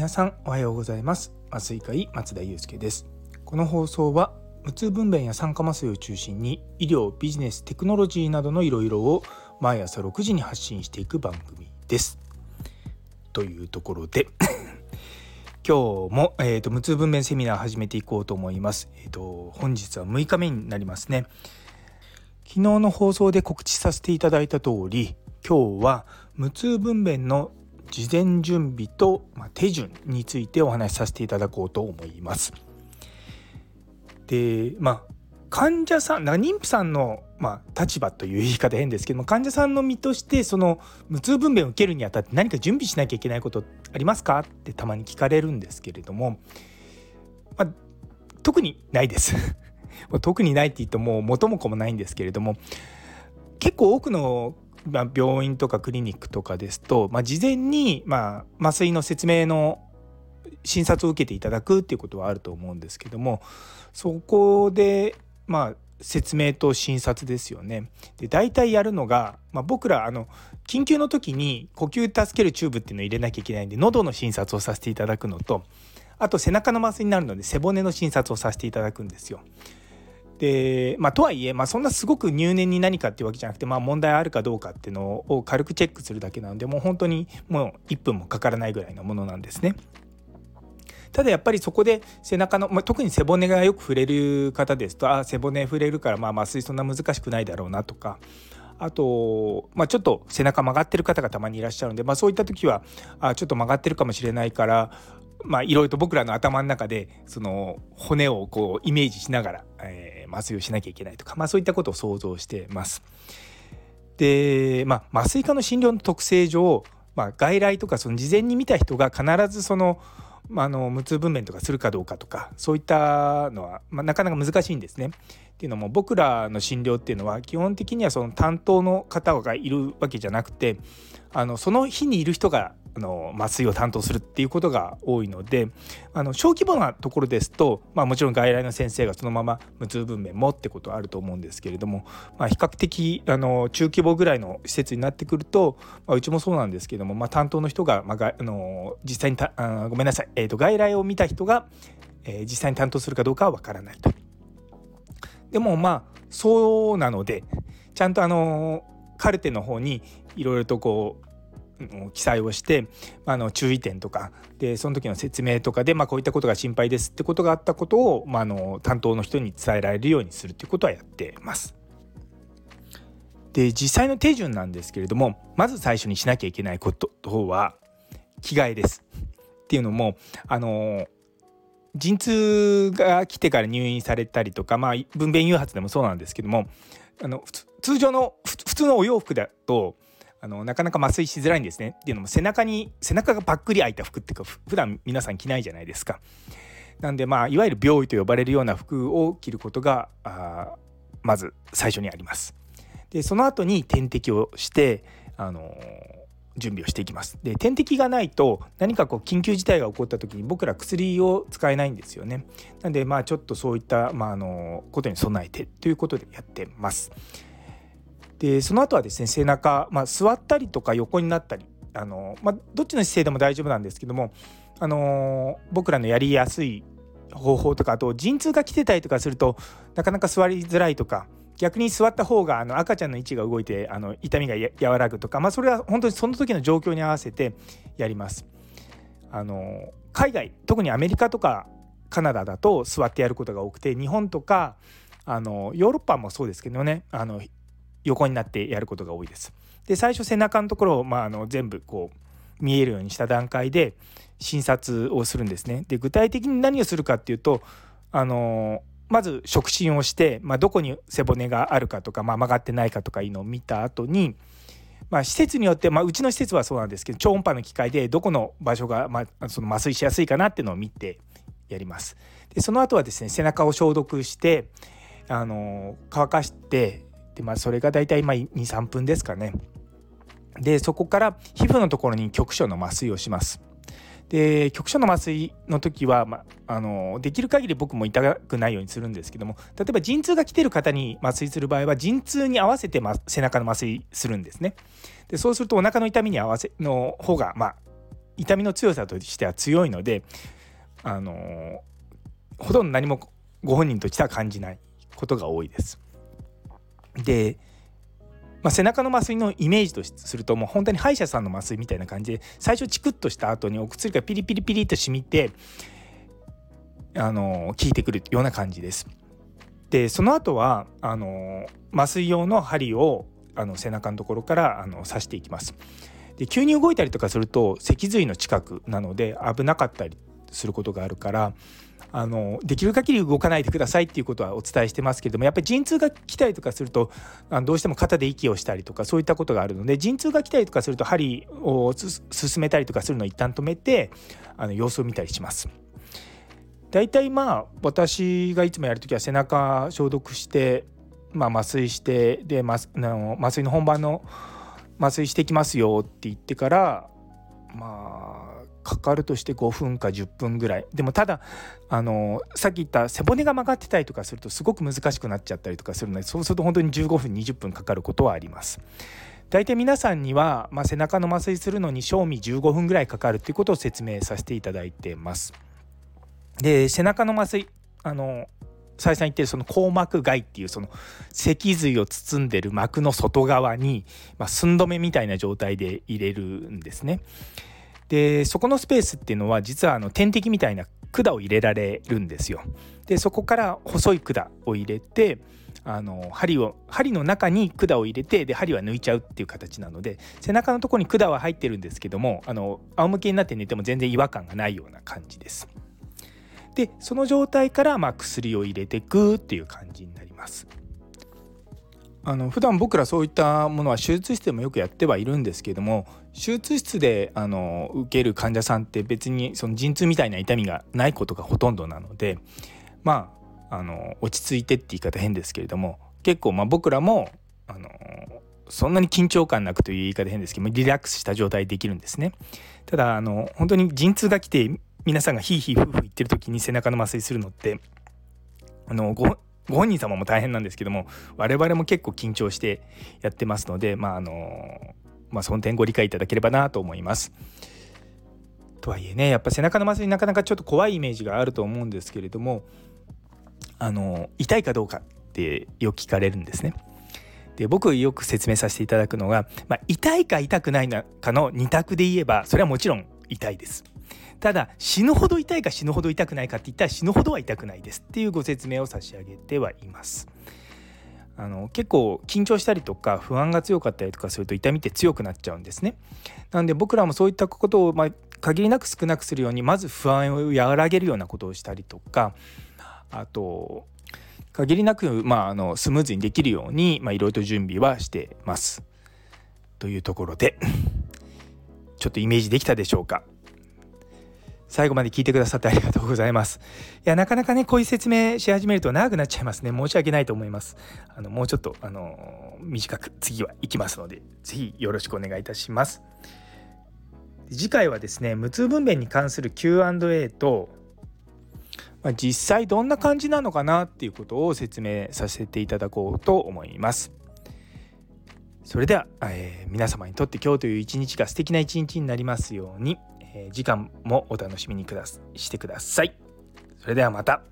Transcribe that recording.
皆さんおはようございます麻酔科医松田祐介ですこの放送は無痛分娩や酸化麻酔を中心に医療ビジネステクノロジーなどのいろいろを毎朝6時に発信していく番組ですというところで 今日も、えーと、無痛分娩セミナー始めていこうと思います。えーと、本日は6日目になりますね。昨日の放送で告知させていただいた通り今日は無痛分娩の事前準備と、まあ、手順についてお話しさせていただこうと思います。でまあ患者さん妊婦さんの、まあ、立場という言い方変ですけども患者さんの身としてその無痛分娩を受けるにあたって何か準備しなきゃいけないことありますか？ってたまに聞かれるんですけれども、まあ、特にないです 特にないって言っても元も子もないんですけれども結構多くのまあ、病院とかクリニックとかですと、まあ、事前に、まあ、麻酔の説明の診察を受けていただくっていうことはあると思うんですけどもそこで、まあ、説明と診察ですよね。で大体やるのが、まあ、僕らあの緊急の時に呼吸助けるチューブっていうのを入れなきゃいけないんで喉の診察をさせていただくのとあと背中の麻酔になるので背骨の診察をさせていただくんですよ。でまあ、とはいえ、まあ、そんなすごく入念に何かっていうわけじゃなくて、まあ、問題あるかどうかっていうのを軽くチェックするだけなのでもう本当にもう1分もかからないぐらいのものなんですね。ただやっぱりそこで背中の、まあ、特に背骨がよく触れる方ですとあ背骨触れるからまあ麻酔そんな難しくないだろうなとかあと、まあ、ちょっと背中曲がってる方がたまにいらっしゃるんで、まあ、そういった時はあちょっと曲がってるかもしれないからまあいろいろと僕らの頭の中でその骨をこうイメージしながら、えー、麻酔をしなきゃいけないとか、まあ、そういったことを想像してます。で、まあ、麻酔科の診療の特性上、まあ、外来とかその事前に見た人が必ずそのまあ、の無痛分娩とかするかどうかとかそういったのは、まあ、なかなか難しいんですね。っていうのも僕らの診療っていうのは基本的にはその担当の方がいるわけじゃなくてあのその日にいる人があの麻酔を担当するっていうことが多いのであの小規模なところですと、まあ、もちろん外来の先生がそのまま無痛分娩もってことはあると思うんですけれども、まあ、比較的あの中規模ぐらいの施設になってくると、まあ、うちもそうなんですけども、まあ、担当の人が、まあ、あの実際にたあごめんなさい、えーと、外来を見た人が、えー、実際に担当するかどうかは分からないと。でもまあそうなのでちゃんとあのカルテの方にいろいろとこう記載をして、あの注意点とかでその時の説明とかで、まあ、こういったことが心配ですってことがあったことを、まあ、あの担当の人に伝えられるようにするっていうことはやってます。で実際の手順なんですけれどもまず最初にしなきゃいけないことは着替えです。っていうのもあの陣痛が来てから入院されたりとか、まあ、分娩誘発でもそうなんですけどもあの通常の普通のお洋服だとあのなかなか麻酔しづらいんですねっていうのも背中に背中がばっくり開いた服っていうか普段皆さん着ないじゃないですか。なんでまあいわゆる病医と呼ばれるような服を着ることがあまず最初にあります。でその後に点滴をしてあの準備をしていきます。で点滴がないと何かこう緊急事態が起こった時に僕ら薬を使えないんですよね。なんでまあちょっとそういった、まあ、あのことに備えてということでやってます。でその後はですね背中、まあ、座ったりとか横になったりあの、まあ、どっちの姿勢でも大丈夫なんですけども、あの僕らのやりやすい方法とかあと陣痛が来てたりとかするとなかなか座りづらいとか逆に座った方があの赤ちゃんの位置が動いてあの痛みが和らぐとか、まあ、それは本当にその時の状況に合わせてやります。あの海外特にアメリカとかカナダだと座ってやることが多くて日本とかあのヨーロッパもそうですけどねあの横になってやることが多いです。で最初背中のところを、まあ、あの全部こう見えるようにした段階で診察をするんですね。で具体的に何をするかっていうとあのまず触診をして、まあ、どこに背骨があるかとか、まあ、曲がってないかとかいうのを見た後に、まあ、施設によって、まあ、うちの施設はそうなんですけど超音波の機械でどこの場所が、まあ、その麻酔しやすいかなっていうのを見てやります。でその後はですね背中を消毒してあの乾かしてでまあそれが大体23分ですかね。でそこから皮膚のところに局所の麻酔をします。で局所の麻酔の時は、まあのできる限り僕も痛くないようにするんですけども例えば陣痛が来てる方に麻酔する場合は陣痛に合わせて、ま、背中の麻酔するんですね。でそうするとお腹の痛みに合わせの方がまあ痛みの強さとしては強いのであのほとんど何もご本人としては感じないことが多いです。で、まあ、背中の麻酔のイメージとするともう本当に歯医者さんの麻酔みたいな感じで最初チクッとした後にお薬がピリピリピリと染みてあの効いてくるような感じです。でその後はあの麻酔用の針をあの背中のところからあの刺していきます。で急に動いたりとかすると脊髄の近くなので危なかったりすることがあるからあのできる限り動かないでくださいっていうことはお伝えしてますけどもやっぱり陣痛が来たりとかするとあのどうしても肩で息をしたりとかそういったことがあるので陣痛が来たりとかすると針を進めたりとかするのを一旦止めてあの様子を見たりします。大体まあ私がいつもやる時は背中消毒して、まあ、麻酔してで麻麻酔の本番の麻酔してきますよって言ってからまあかかるとして5分か10分ぐらいでもただあのさっき言った背骨が曲がってたりとかするとすごく難しくなっちゃったりとかするのでそうすると本当に15分20分かかることはあります。大体皆さんには、まあ、背中の麻酔するのに賞味15分ぐらいかかるっていうことを説明させていただいてます。で背中の麻酔あの再三言ってるその硬膜外っていうその脊髄を包んでる膜の外側に、まあ、寸止めみたいな状態で入れるんですね。でそこのスペースっていうのは実はあの点滴みたいな管を入れられるんですよ。でそこから細い管を入れてあの針を針の中に管を入れてで針は抜いちゃうっていう形なので背中のところに管は入ってるんですけどもあの仰向けになって寝ても全然違和感がないような感じです。でその状態からま薬を入れていくっていう感じになります。あの普段僕らそういったものは手術室でもよくやってはいるんですけども手術室であの受ける患者さんって別にその陣痛みたいな痛みがないことがほとんどなのでまああの落ち着いてって言い方変ですけれども結構まあ僕らもあのそんなに緊張感なくという言い方変ですけどリラックスした状態できるんですね。ただあの本当に陣痛が来て皆さんがヒーヒーフーフー言ってる時に背中の麻酔するのってあのごご本人様も大変なんですけども我々も結構緊張してやってますのでまああのまあその点ご理解いただければなと思います。とはいえねやっぱ背中の麻酔なかなかちょっと怖いイメージがあると思うんですけれどもあの痛いかどうかってよく聞かれるんですね。で僕よく説明させていただくのが、まあ、痛いか痛くないかの2択で言えばそれはもちろん痛いです。ただ死ぬほど痛いか死ぬほど痛くないかって言ったら死ぬほどは痛くないですっていうご説明を差し上げてはいます。あの結構緊張したりとか不安が強かったりとかすると痛みって強くなっちゃうんですね。なので僕らもそういったことを、まあ、限りなく少なくするようにまず不安を和らげるようなことをしたりとかあと限りなく、まあ、あのスムーズにできるようにいろいろと準備はしてます。というところでちょっとイメージできたでしょうか？最後まで聞いてくださってありがとうございます。いや、なかなかね、こういう説明し始めると長くなっちゃいますね。申し訳ないと思います。あの、もうちょっと、あの、短く次は行きますので、ぜひよろしくお願いいたします。次回はですね、無痛分娩に関する Q&A と、まあ、実際どんな感じなのかなっていうことを説明させていただこうと思います。それでは、えー、皆様にとって今日という一日が素敵な一日になりますように。えー、時間もお楽しみにくだしてください。それではまた。